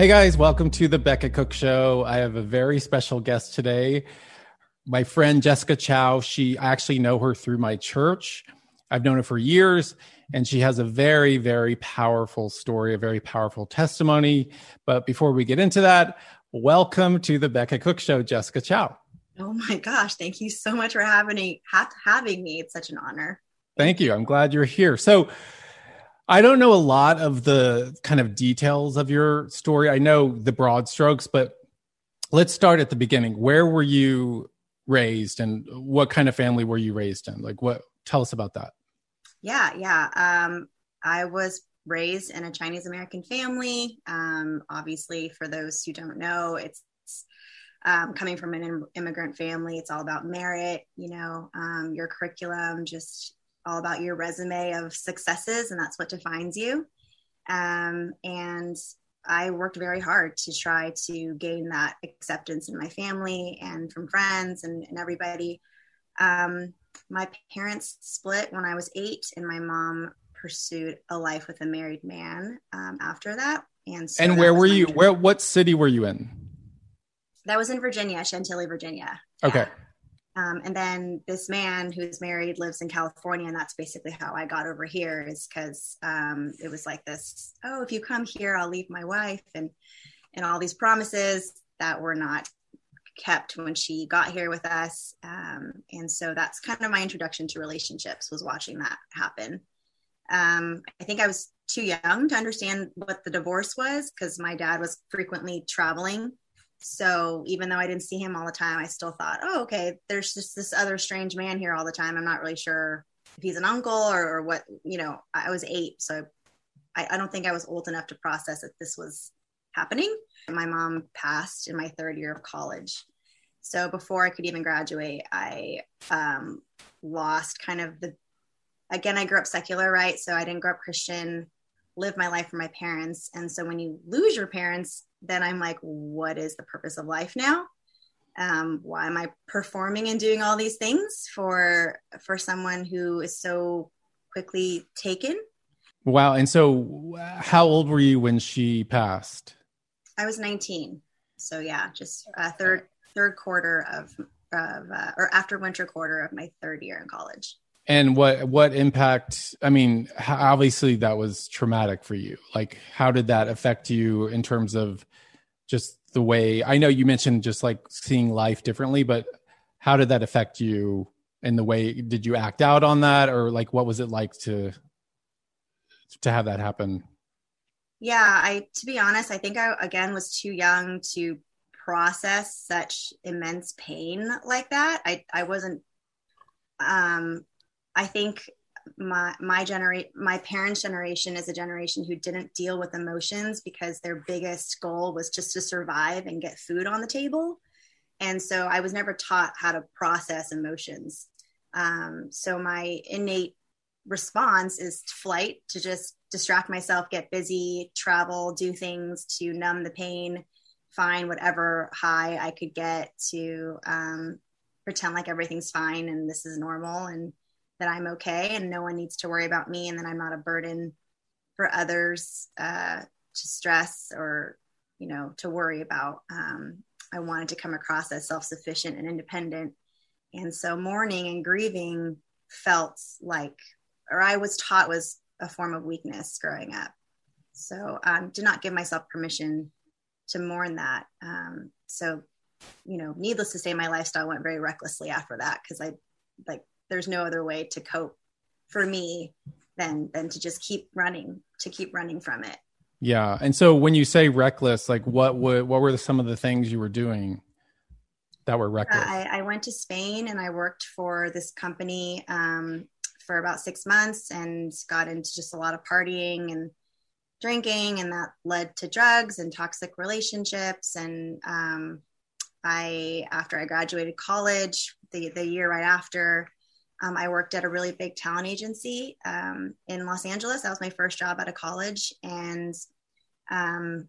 Hey guys, welcome to the Becket Cook Show. I have a very special guest today. My friend Jessica Chow. She I actually know her through my church. I've known her for years, and she has a very, very powerful story, a very powerful testimony. But before we get into that, welcome to the Becket Cook Show, Jessica Chow. Oh my gosh, thank you so much for having me. Having me, it's such an honor. Thank you. I'm glad you're here. So I don't know a lot of the kind of details of your story. I know the broad strokes, but let's start at the beginning. Where were you raised and what kind of family were you raised in? Like what tell us about that. Yeah, yeah. Um, I was raised in a Chinese American family. Um, obviously, for those who don't know, it's um, coming from an immigrant family. It's all about merit, you know, um, your curriculum, just all about your resume of successes, and that's what defines you. Um, and I worked very hard to try to gain that acceptance in my family and from friends and, and everybody. Um, my parents split when I was eight, and my mom pursued a life with a married man um, after that. And so and where were you? Where what city were you in? That was in Virginia, Chantilly, Virginia. Okay. Um, and then this man who's married lives in California, and that's basically how I got over here. Is because um, it was like this: oh, if you come here, I'll leave my wife, and and all these promises that were not kept when she got here with us. Um, and so that's kind of my introduction to relationships was watching that happen. Um, I think I was too young to understand what the divorce was because my dad was frequently traveling so even though I didn't see him all the time, I still thought, oh, okay, there's just this other strange man here all the time. I'm not really sure if he's an uncle or, or what, you know, I was eight. So I, I, don't think I was old enough to process that this was happening. My mom passed in my third year of college. So before I could even graduate, I um, lost kind of the, again, I grew up secular, right? So I didn't grow up Christian, live my life for my parents. And so when you lose your parents, then I'm like, what is the purpose of life now? Um, why am I performing and doing all these things for for someone who is so quickly taken? Wow! And so, how old were you when she passed? I was 19. So yeah, just uh, third third quarter of of uh, or after winter quarter of my third year in college and what what impact i mean obviously that was traumatic for you. Like how did that affect you in terms of just the way i know you mentioned just like seeing life differently but how did that affect you in the way did you act out on that? Or like what was it like to to have that happen? Yeah i to be honest i think i again was too young to process such immense pain like that. I i wasn't um I think my my generation my parents generation is a generation who didn't deal with emotions because their biggest goal was just to survive and get food on the table. And so i was never taught how to process emotions. Um, so my innate response is flight to just distract myself get busy travel do things to numb the pain find whatever high i could get to um, pretend like everything's fine and this is normal and that I'm okay and no one needs to worry about me and that I'm not a burden for others uh, to stress or, you know, to worry about. Um, I wanted to come across as self sufficient and independent. And so mourning and grieving felt like, or I was taught was a form of weakness growing up. So um, did not give myself permission to mourn that. Um, so, you know, needless to say, my lifestyle went very recklessly after that because I like there's no other way to cope for me than than to just keep running to keep running from it. Yeah. And so when you say reckless like what would what were some of the things you were doing that were reckless? I, I, went to spain and i worked for this company um, for about six months and got into just a lot of partying and drinking, and that led to drugs and toxic relationships. And um, I, after I graduated college, the the year right after, um, I worked at a really big talent agency um, in Los Angeles. That was my first job out of college, and um,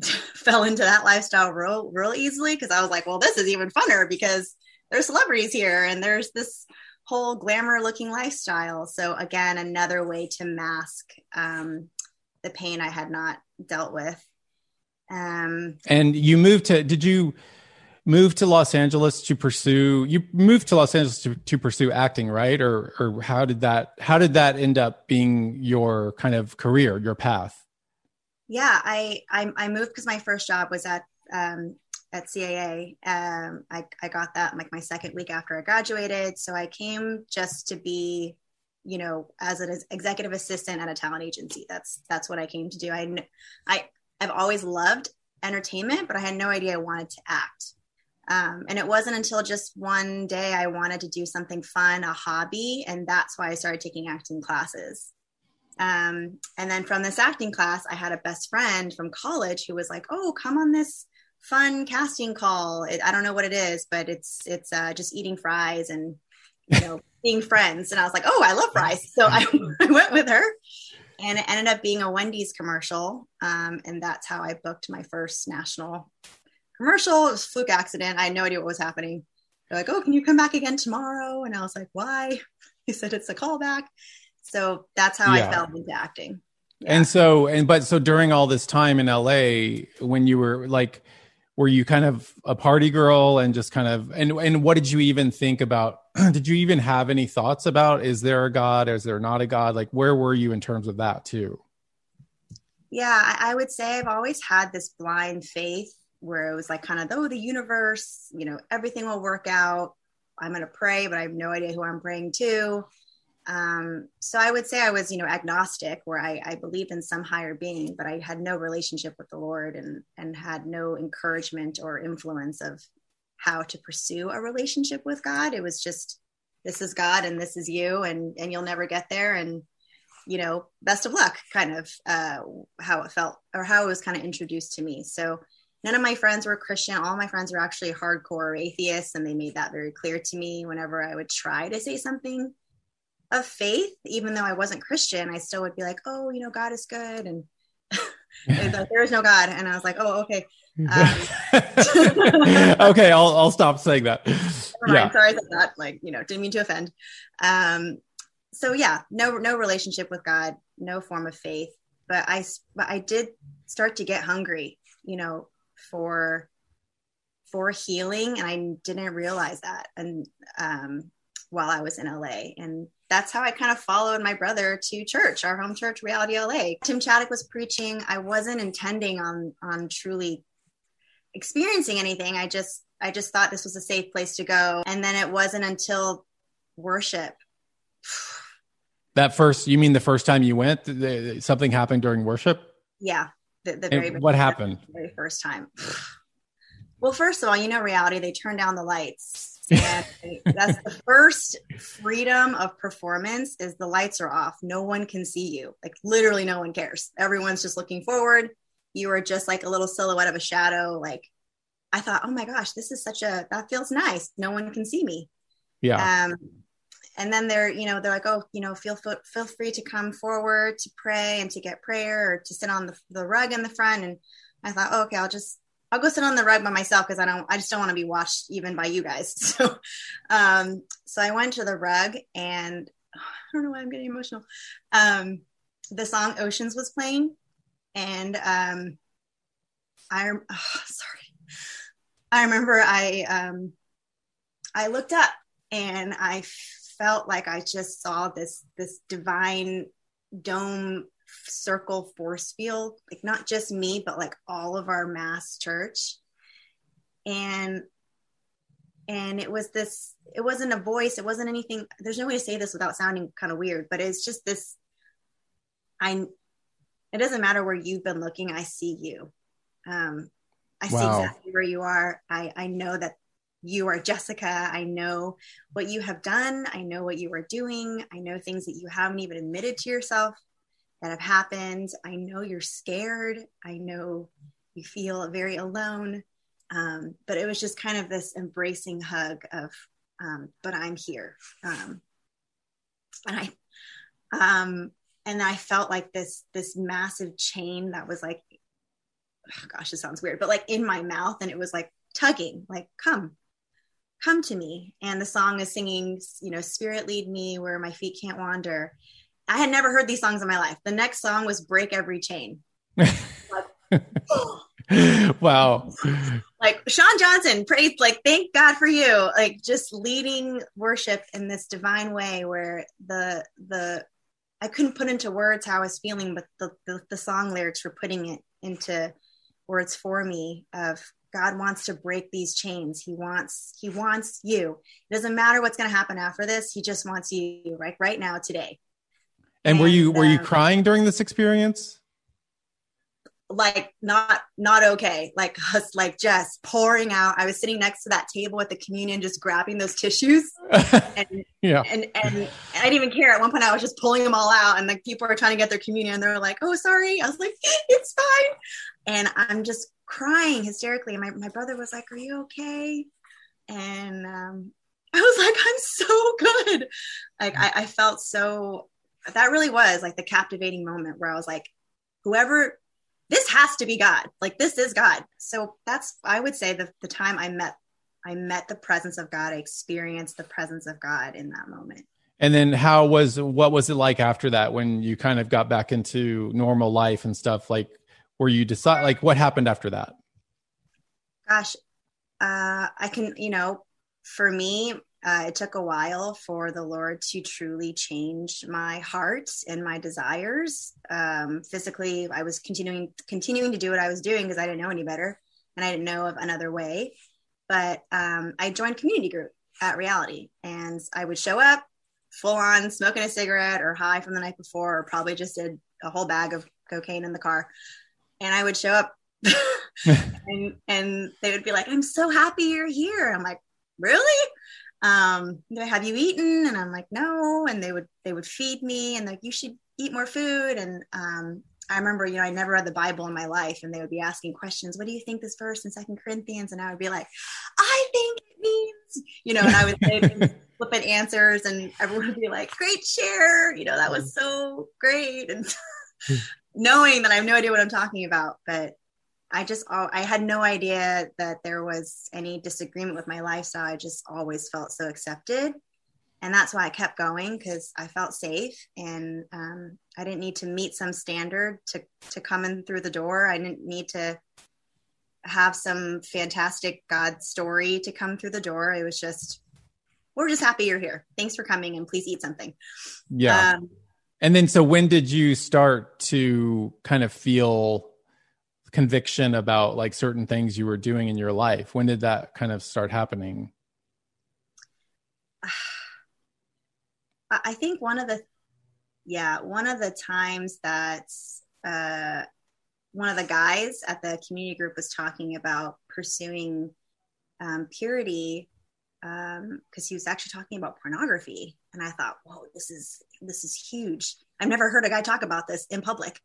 fell into that lifestyle real, real easily because I was like, well, this is even funner because there's celebrities here and there's this whole glamour looking lifestyle. So again, another way to mask um, the pain I had not dealt with. Um, and you moved to? Did you? Move to Los Angeles to pursue you moved to Los Angeles to, to pursue acting, right? Or or how did that how did that end up being your kind of career, your path? Yeah, I I, I moved because my first job was at um, at CAA. Um, I I got that like my second week after I graduated, so I came just to be, you know, as an executive assistant at a talent agency. That's that's what I came to do. I I I've always loved entertainment, but I had no idea I wanted to act. Um, and it wasn't until just one day I wanted to do something fun, a hobby, and that's why I started taking acting classes. Um, and then from this acting class, I had a best friend from college who was like, "Oh, come on this fun casting call. It, I don't know what it is, but it's it's uh, just eating fries and you know being friends." And I was like, "Oh, I love fries," so I, I went with her, and it ended up being a Wendy's commercial, um, and that's how I booked my first national commercial. It was fluke accident. I had no idea what was happening. They're like, oh, can you come back again tomorrow? And I was like, why? He said it's a callback. So that's how yeah. I fell into acting. Yeah. And so, and but so during all this time in LA, when you were like, were you kind of a party girl and just kind of, and and what did you even think about? did you even have any thoughts about is there a God? Is there not a God? Like, where were you in terms of that too? Yeah, I, I would say I've always had this blind faith where it was like kind of oh the universe you know everything will work out. I'm going to pray but i have no idea who i'm praying to. Um, so i would say i was you know agnostic where I, I believed in some higher being but i had no relationship with the lord and and had no encouragement or influence of how to pursue a relationship with god. It was just this is god and this is you and and you'll never get there. And you know best of luck kind of uh, how it felt or how it was kind of introduced to me. So none of my friends were Christian. All my friends were actually hardcore atheists, and they made that very clear to me whenever I would try to say something of faith, even though I wasn't Christian. I still would be like, "Oh, you know, God is good," and like, there is no God, and I was like, "Oh, okay." Um, okay, I'll I'll stop saying that. yeah. Sorry about that. Like, you know, didn't mean to offend. Um, so yeah, no no relationship with God, no form of faith. But I but I did start to get hungry. You know, for for healing and i didn't realize that and um, while i was in la and that's how i kind of followed my brother to church our home church reality la tim chaddick was preaching. I wasn't intending on on truly experiencing anything. I just i just thought this was a safe place to go. And then it wasn't until worship. That first you mean the first time you went something happened during worship? Yeah the, the very what happened the very first time. Well, first of all, you know, reality, they turn down the lights. And that's the first freedom of performance is the lights are off. No one can see you. Like literally no one cares. Everyone's just looking forward. You are just like a little silhouette of a shadow. Like I thought, oh my gosh, this is such a that feels nice. No one can see me. Yeah. Um, and then they're you know they're like oh you know feel feel free to come forward to pray and to get prayer or to sit on the, the rug in the front. And i thought oh, okay i'll just i'll go sit on the rug by myself because i don't i just don't want to be watched even by you guys. So um so i went to the rug and oh, i don't know why i'm getting emotional. Um the song oceans was playing and um i oh, sorry. I remember i um i looked up and i felt like I just saw this this divine dome circle force field, like not just me, but like all of our mass church. And and it was this it wasn't a voice, it wasn't anything. There's no way to say this without sounding kind of weird, but it's just this I it doesn't matter where you've been looking, I see you. Um I wow. see exactly where you are. I I know that you are Jessica. I know what you have done. I know what you are doing. I know things that you haven't even admitted to yourself. that have happened. I know you're scared. I know you feel very alone. Um, but it was just kind of this embracing hug of, um, but I'm here. Um, and I, um, and I felt like this, this massive chain that was like, oh gosh, it sounds weird, but like in my mouth and it was like tugging, like, come, come to me. And the song is singing, you know, spirit lead me where my feet can't wander. I had never heard these songs in my life. The next song was break every chain. like, wow. Like Sean Johnson, praise, like, thank God for you. Like just leading worship in this divine way where the, the, I couldn't put into words how I was feeling, but the, the, the song lyrics were putting it into words for me of God wants to break these chains. He wants, he wants you. It doesn't matter what's going to happen after this. He just wants you right, right now, today. And, and were you, were you um, crying during this experience? like not not okay like us like just pouring out i was sitting next to that table at the communion just grabbing those tissues and yeah and, and i didn't even care at one point i was just pulling them all out and like people are trying to get their communion and they're like oh sorry i was like it's fine and i'm just crying hysterically and my, my brother was like are you okay and um i was like i'm so good like I, I felt so that really was like the captivating moment where i was like whoever this has to be God. Like this is God. So that's I would say the the time I met I met the presence of God. I experienced the presence of God in that moment. And then how was what was it like after that when you kind of got back into normal life and stuff? Like were you decide like what happened after that? Gosh, uh I can, you know, for me, uh, it took a while for the Lord to truly change my heart and my desires. Um, physically, I was continuing continuing to do what I was doing because I didn't know any better and I didn't know of another way. But um, I joined community group at Reality, and I would show up full on smoking a cigarette or high from the night before, or probably just did a whole bag of cocaine in the car. And I would show up, and and they would be like, "I'm so happy you're here." I'm like, "Really?" um, have you eaten? And I'm like, no. And they would, they would feed me and like, you should eat more food. And, um, I remember, you know, I never read the Bible in my life and they would be asking questions. What do you think this verse in second Corinthians? And I would be like, I think it means, you know, and I would say flippant answers and everyone would be like, great share. You know, that was so great. And knowing that I have no idea what I'm talking about, but I just I had no idea that there was any disagreement with my lifestyle. I just always felt so accepted, and that's why I kept going because I felt safe and um, I didn't need to meet some standard to to come in through the door. I didn't need to have some fantastic God story to come through the door. It was just we're just happy you're here. Thanks for coming and please eat something. Yeah. Um, and then so when did you start to kind of feel conviction about like certain things you were doing in your life? When did that kind of start happening? I think one of the yeah one of the times that uh one of the guys at the community group was talking about pursuing um, purity because um, he was actually talking about pornography and i thought whoa this is this is huge i've never heard a guy talk about this in public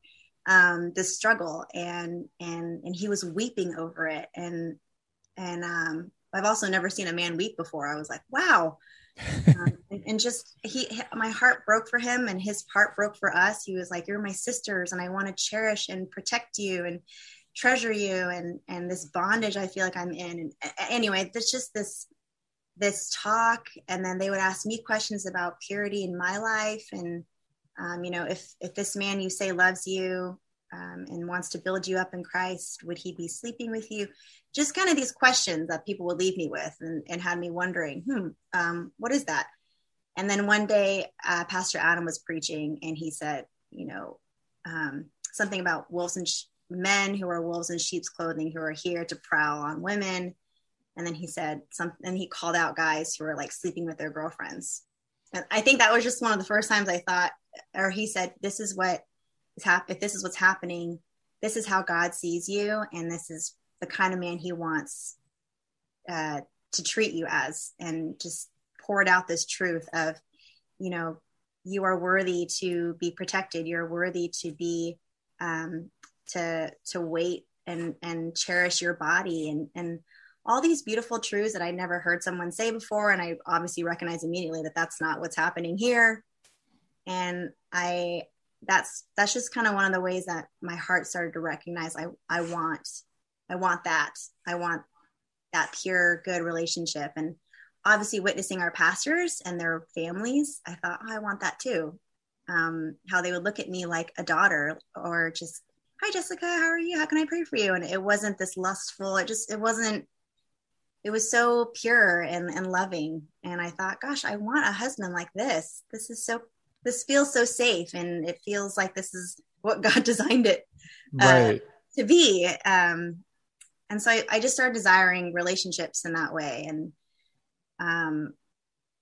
um, this struggle and and and he was weeping over it and and um, I've also never seen a man weep before. I was like, wow. um, and, and, just he, my heart broke for him and his heart broke for us. He was like, you're my sisters and I want to cherish and protect you and treasure you. And, and this bondage I feel like I'm in. And anyway, there's just this, this talk. And then they would ask me questions about purity in my life. And, um, you know, if if this man you say loves you um, and wants to build you up in Christ, would he be sleeping with you? Just kind of these questions that people would leave me with, and, and had me wondering, hmm, um, what is that? And then one day, uh, Pastor Adam was preaching, and he said, you know, um, something about wolves and sh- men who are wolves in sheep's clothing who are here to prowl on women. And then he said something, and he called out guys who were like sleeping with their girlfriends. And I think that was just one of the first times I thought, or he said, "This is what is hap- If this is what's happening, this is how God sees you, and this is the kind of man He wants uh, to treat you as." And just poured out this truth of, you know, you are worthy to be protected you're worthy to be um, to to wait and and cherish your body and and all these beautiful truths that I never heard someone say before and I obviously recognize immediately that that's not what's happening here. And I that's that's just kind of one of the ways that my heart started to recognize I I want I want that. I want that pure good relationship. And obviously witnessing our pastors and their families I thought oh, I want that too. Um, how they would look at me like a daughter or just hi jessica how are you? How can i pray for you? And it wasn't this lustful it just it wasn't it was so pure and, and loving and i thought gosh i want a husband like this this is so this feels so safe and it feels like this is what god designed it uh, right. to be um, and so I, I, just started desiring relationships in that way and um,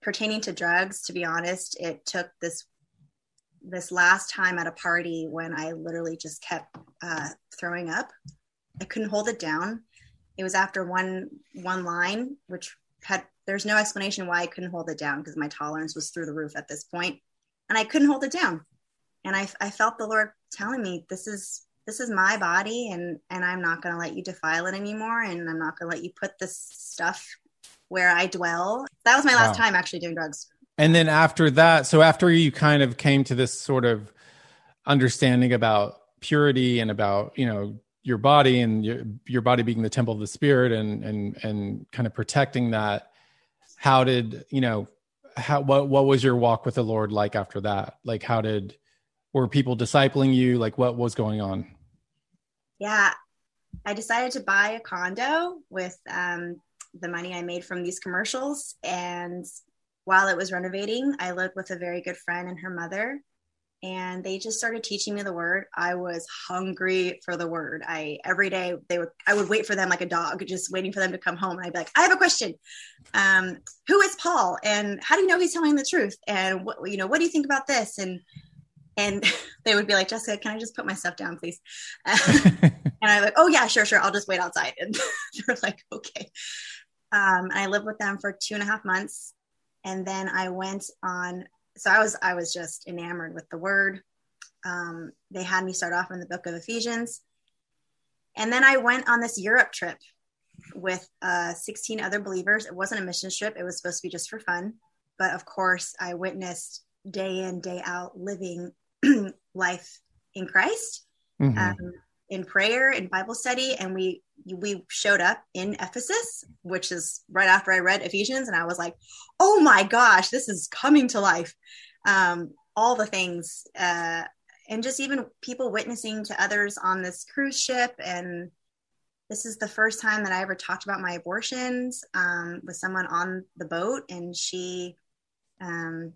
pertaining to drugs to be honest it took this this last time at a party when I literally just kept uh, throwing up. I couldn't hold it down. It was after one one line, which had there's no explanation why I couldn't hold it down because my tolerance was through the roof at this point, and I couldn't hold it down. And I, I felt the Lord telling me, "This is this is my body, and and I'm not going to let you defile it anymore, and I'm not going to let you put this stuff where I dwell." That was my last wow. time actually doing drugs and then after that so after you kind of came to this sort of understanding about purity and about you know your body and your, your body being the temple of the spirit and and and kind of protecting that how did you know how what what was your walk with the lord like after that? Like how did were people discipling you? Like what was going on? Yeah. I decided to buy a condo with um, the money i made from these commercials. And while it was renovating, I lived with a very good friend and her mother, and they just started teaching me the word. I was hungry for the word. I every day they would I would wait for them like a dog, just waiting for them to come home. And I'd be like, I have a question. Um, who is Paul, and how do you know he's telling the truth? And what you know, what do you think about this? And and they would be like, Jessica, can I just put my stuff down, please? and I'm like, oh yeah, sure, sure. I'll just wait outside. And they're like, okay. Um, and I lived with them for two and a half months and then I went on. So I was I was just enamored with the word. Um, they had me start off in the book of Ephesians, and then I went on this Europe trip with uh, 16 other believers. It wasn't a mission trip; it was supposed to be just for fun. But of course, I witnessed day in day out living life in Christ. Mm-hmm. Um, in prayer and Bible study, and we we showed up in Ephesus, which is right after I read Ephesians, and I was like, "Oh my gosh, this is coming to life!" Um, all the things, uh, and just even people witnessing to others on this cruise ship, and this is the first time that I ever talked about my abortions um, with someone on the boat, and she um,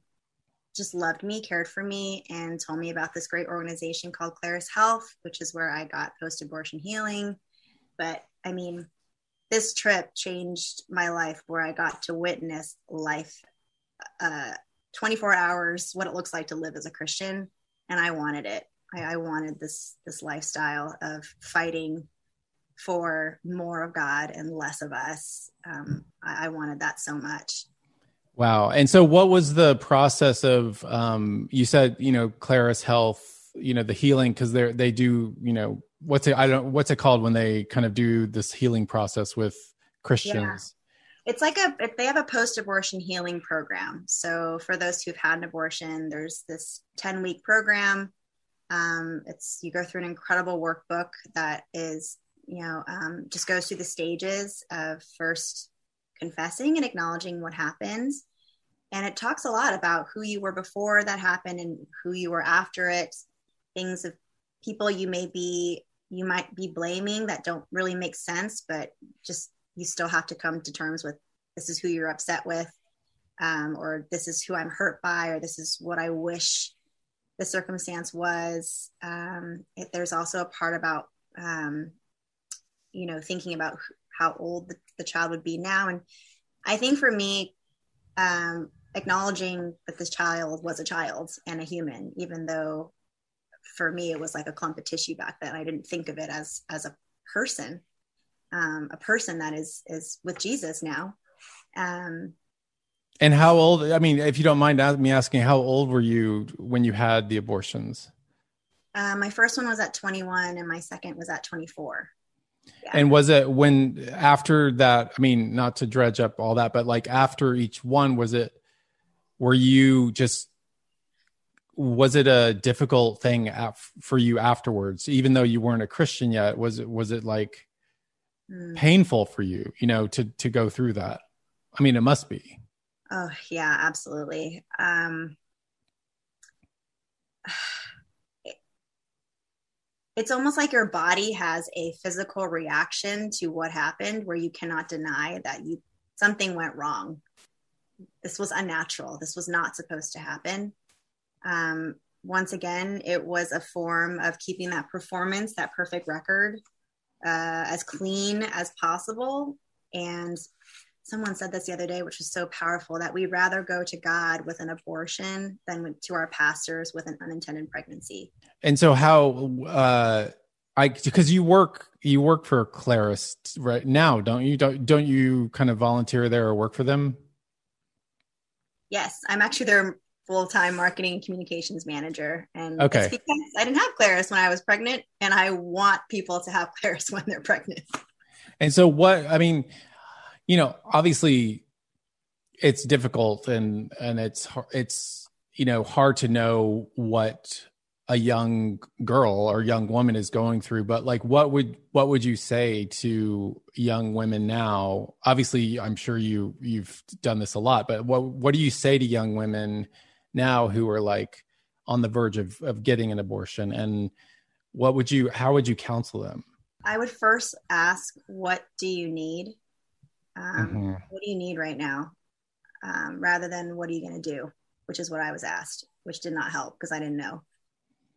just loved me, cared for me, and told me about this great organization called Claris Health, which is where I got post abortion healing. But I mean, this trip changed my life where I got to witness life uh, 24 hours, what it looks like to live as a Christian. And I wanted it. I, I wanted this this lifestyle of fighting for more of God and less of us. Um, I, I wanted that so much. Wow. And so what was the process of um you said, you know, Claris Health, you know, the healing cuz they they do, you know, what's it I don't what's it called when they kind of do this healing process with Christians? Yeah. It's like a they have a post-abortion healing program. So for those who've had an abortion, there's this 10-week program. Um it's you go through an incredible workbook that is, you know, um just goes through the stages of first confessing and acknowledging what happens. And it talks a lot about who you were before that happened and who you were after it, things of people you may be you might be blaming that don't really make sense, but just you still have to come to terms with this is who you're upset with, um, or this is who I'm hurt by, or this is what I wish the circumstance was. Um, it, there's also a part about, um, you know, thinking about how old the, the child would be now. And I think for me, um, acknowledging that this child was a child and a human, even though for me it was like a clump of tissue back then. I didn't think of it as as a person, um, a person that is is with Jesus now. Um, And how old? I mean, if you don't mind me asking, how old were you when you had the abortions? Uh, my first one was at 21, and my second was at 24. Yeah. And was it when after that? I mean, not to dredge up all that, but like after each one, was it? Were you just? Was it a difficult thing af- for you afterwards, even though you weren't a Christian yet? Was it? Was it like mm. painful for you? You know, to to go through that. I mean, it must be. Oh yeah, absolutely. Um, it's almost like your body has a physical reaction to what happened where you cannot deny that you something went wrong. This was unnatural. This was not supposed to happen. Um, once again it was a form of keeping that performance that perfect record uh, as clean as possible. And someone said this the other day which was so powerful that we'd rather go to god with an abortion than to our pastors with an unintended pregnancy and so how uh I because you work you work for Claris right now, don't you? Don't don't you kind of volunteer there or work for them? Yes, I'm actually their full time marketing and communications manager, and okay, because I didn't have Claris when I was pregnant, and I want people to have Claris when they're pregnant. And so, what I mean, you know, obviously, it's difficult and and it's it's you know hard to know what a young girl or young woman is going through but like what would what would you say to young women now? Obviously i'm sure you you've done this a lot but what what do you say to young women now who are like on the verge of of getting an abortion? And what would you how would you counsel them? I would first ask what do you need um, mm-hmm. what do you need right now um, rather than what are you going to do which is what i was asked which did not help because i didn't know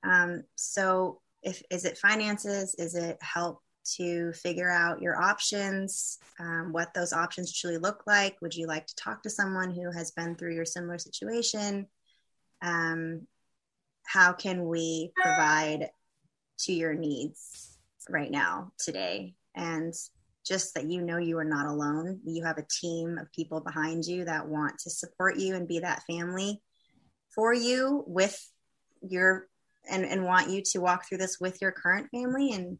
um, so, if is it finances? Is it help to figure out your options, um, what those options truly look like? Would you like to talk to someone who has been through your similar situation? Um, how can we provide to your needs right now, today? And just that you know you are not alone. You have a team of people behind you that want to support you and be that family for you with your and and want you to walk through this with your current family and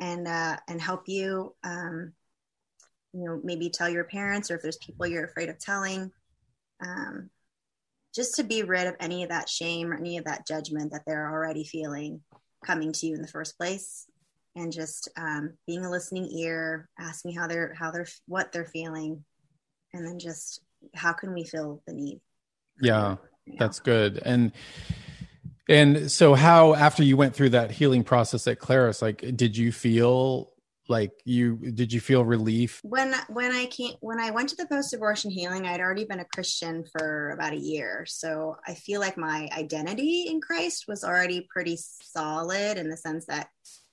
and uh, and help you um, you know maybe tell your parents or if there's people you're afraid of telling um, just to be rid of any of that shame or any of that judgment that they're already feeling coming to you in the first place and just um, being a listening ear asking how they're how they're what they're feeling and then just how can we fill the need? Yeah that's good. And and so, how after you went through that healing process at Claris, like, did you feel like you did you feel relief? When when I came when I went to the post abortion healing? I'd already been a Christian for about a year, so I feel like my identity in Christ was already pretty solid in the sense that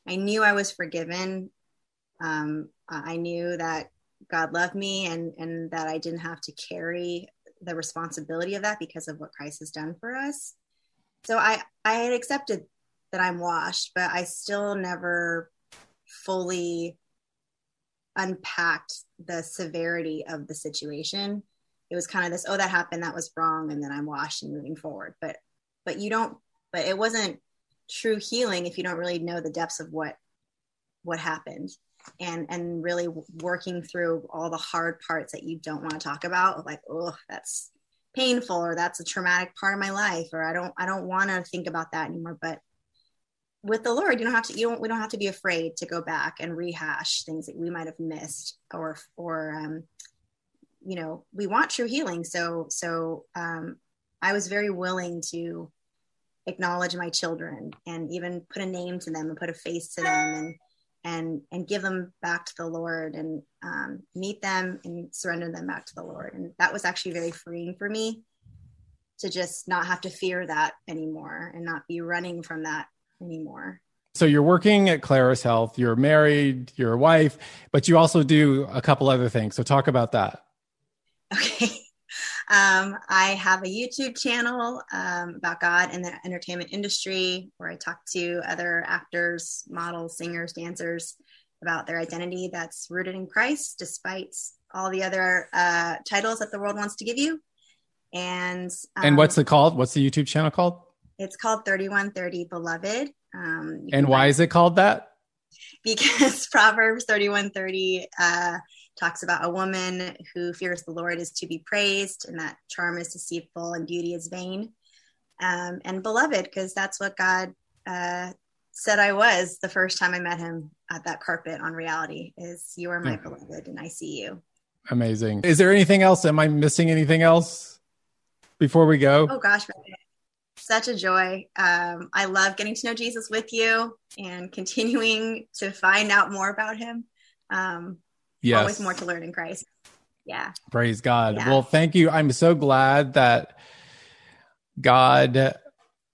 I knew I was forgiven. Um, I knew that God loved me and and that I didn't have to carry the responsibility of that because of what Christ has done for us so I I had accepted that I'm washed, but I still never fully unpacked the severity of the situation. It was kind of this, oh, that happened, that was wrong, and then I'm washed and moving forward. But but you don't but it wasn't true healing if you don't really know the depths of what what happened and and really working through all the hard parts that you don't want to talk about like oh that's painful or that's a traumatic part of my life or I don't I don't want to think about that anymore but with the Lord you don't have to you don't we don't have to be afraid to go back and rehash things that we might have missed or or um you know we want true healing. So so um I was very willing to acknowledge my children and even put a name to them and put a face to them and and and give them back to the lord and um, meet them and surrender them back to the lord. And that was actually very freeing for me to just not have to fear that anymore and not be running from that anymore. So you're working at claris health you're married you're a wife but you also do a couple other things. So talk about that. Okay um, I have a YouTube channel um, about God and the entertainment industry where I talk to other actors, models, singers, dancers about their identity that's rooted in Christ, despite all the other uh, titles that the world wants to give you. And um, and what's it called? What's the YouTube channel called? It's called 3130 Beloved. Um, and why is it called that? Because Proverbs 3130 uh, talks about a woman who fears the Lord is to be praised, and that charm is deceitful and beauty is vain. Um, and beloved, because that's what God uh, said I was the first time I met him at that carpet on reality is you are my yeah. beloved and I see you. Amazing. Is there anything else? Am I missing anything else before we go? Oh gosh, such a joy. Um, I love getting to know Jesus with you and continuing to find out more about him. Um, yes. Always more to learn in Christ. Yeah. Praise God. Yeah. Well, thank you. I'm so glad that God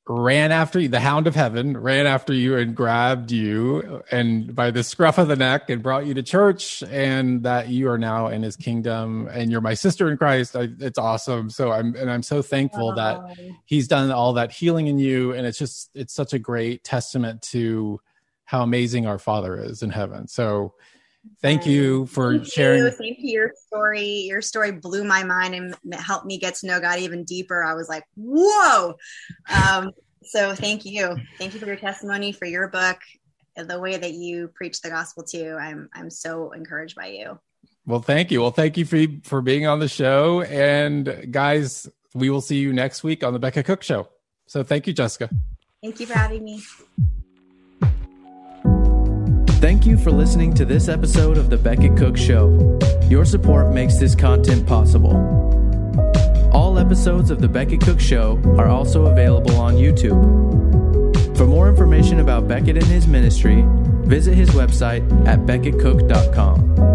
ran after you, the hound of heaven ran after you and grabbed you and by the scruff of the neck and brought you to church and that you are now in his kingdom and you're my sister in Christ. I, it's awesome. So I'm, and I'm so thankful oh. that he's done all that healing in you. And it's just, it's such a great testament to how amazing our father is in heaven. So thank you for thank sharing. You. Thank you. Your story, your story blew my mind and helped me get to know God even deeper. I was like, whoa. Um, so thank you. Thank you for your testimony, for your book, the way that you preach the gospel too. I'm, I'm so encouraged by you. Well, thank you. Well, thank you for, for being on the show. And guys, we will see you next week on the Becket Cook Show. So thank you, Jessica. Thank you for having me. Thank you for listening to this episode of The Becket Cook Show. Your support makes this content possible. All episodes of The Becket Cook Show are also available on YouTube. For more information about Becket and his ministry, visit his website at becketcook.com.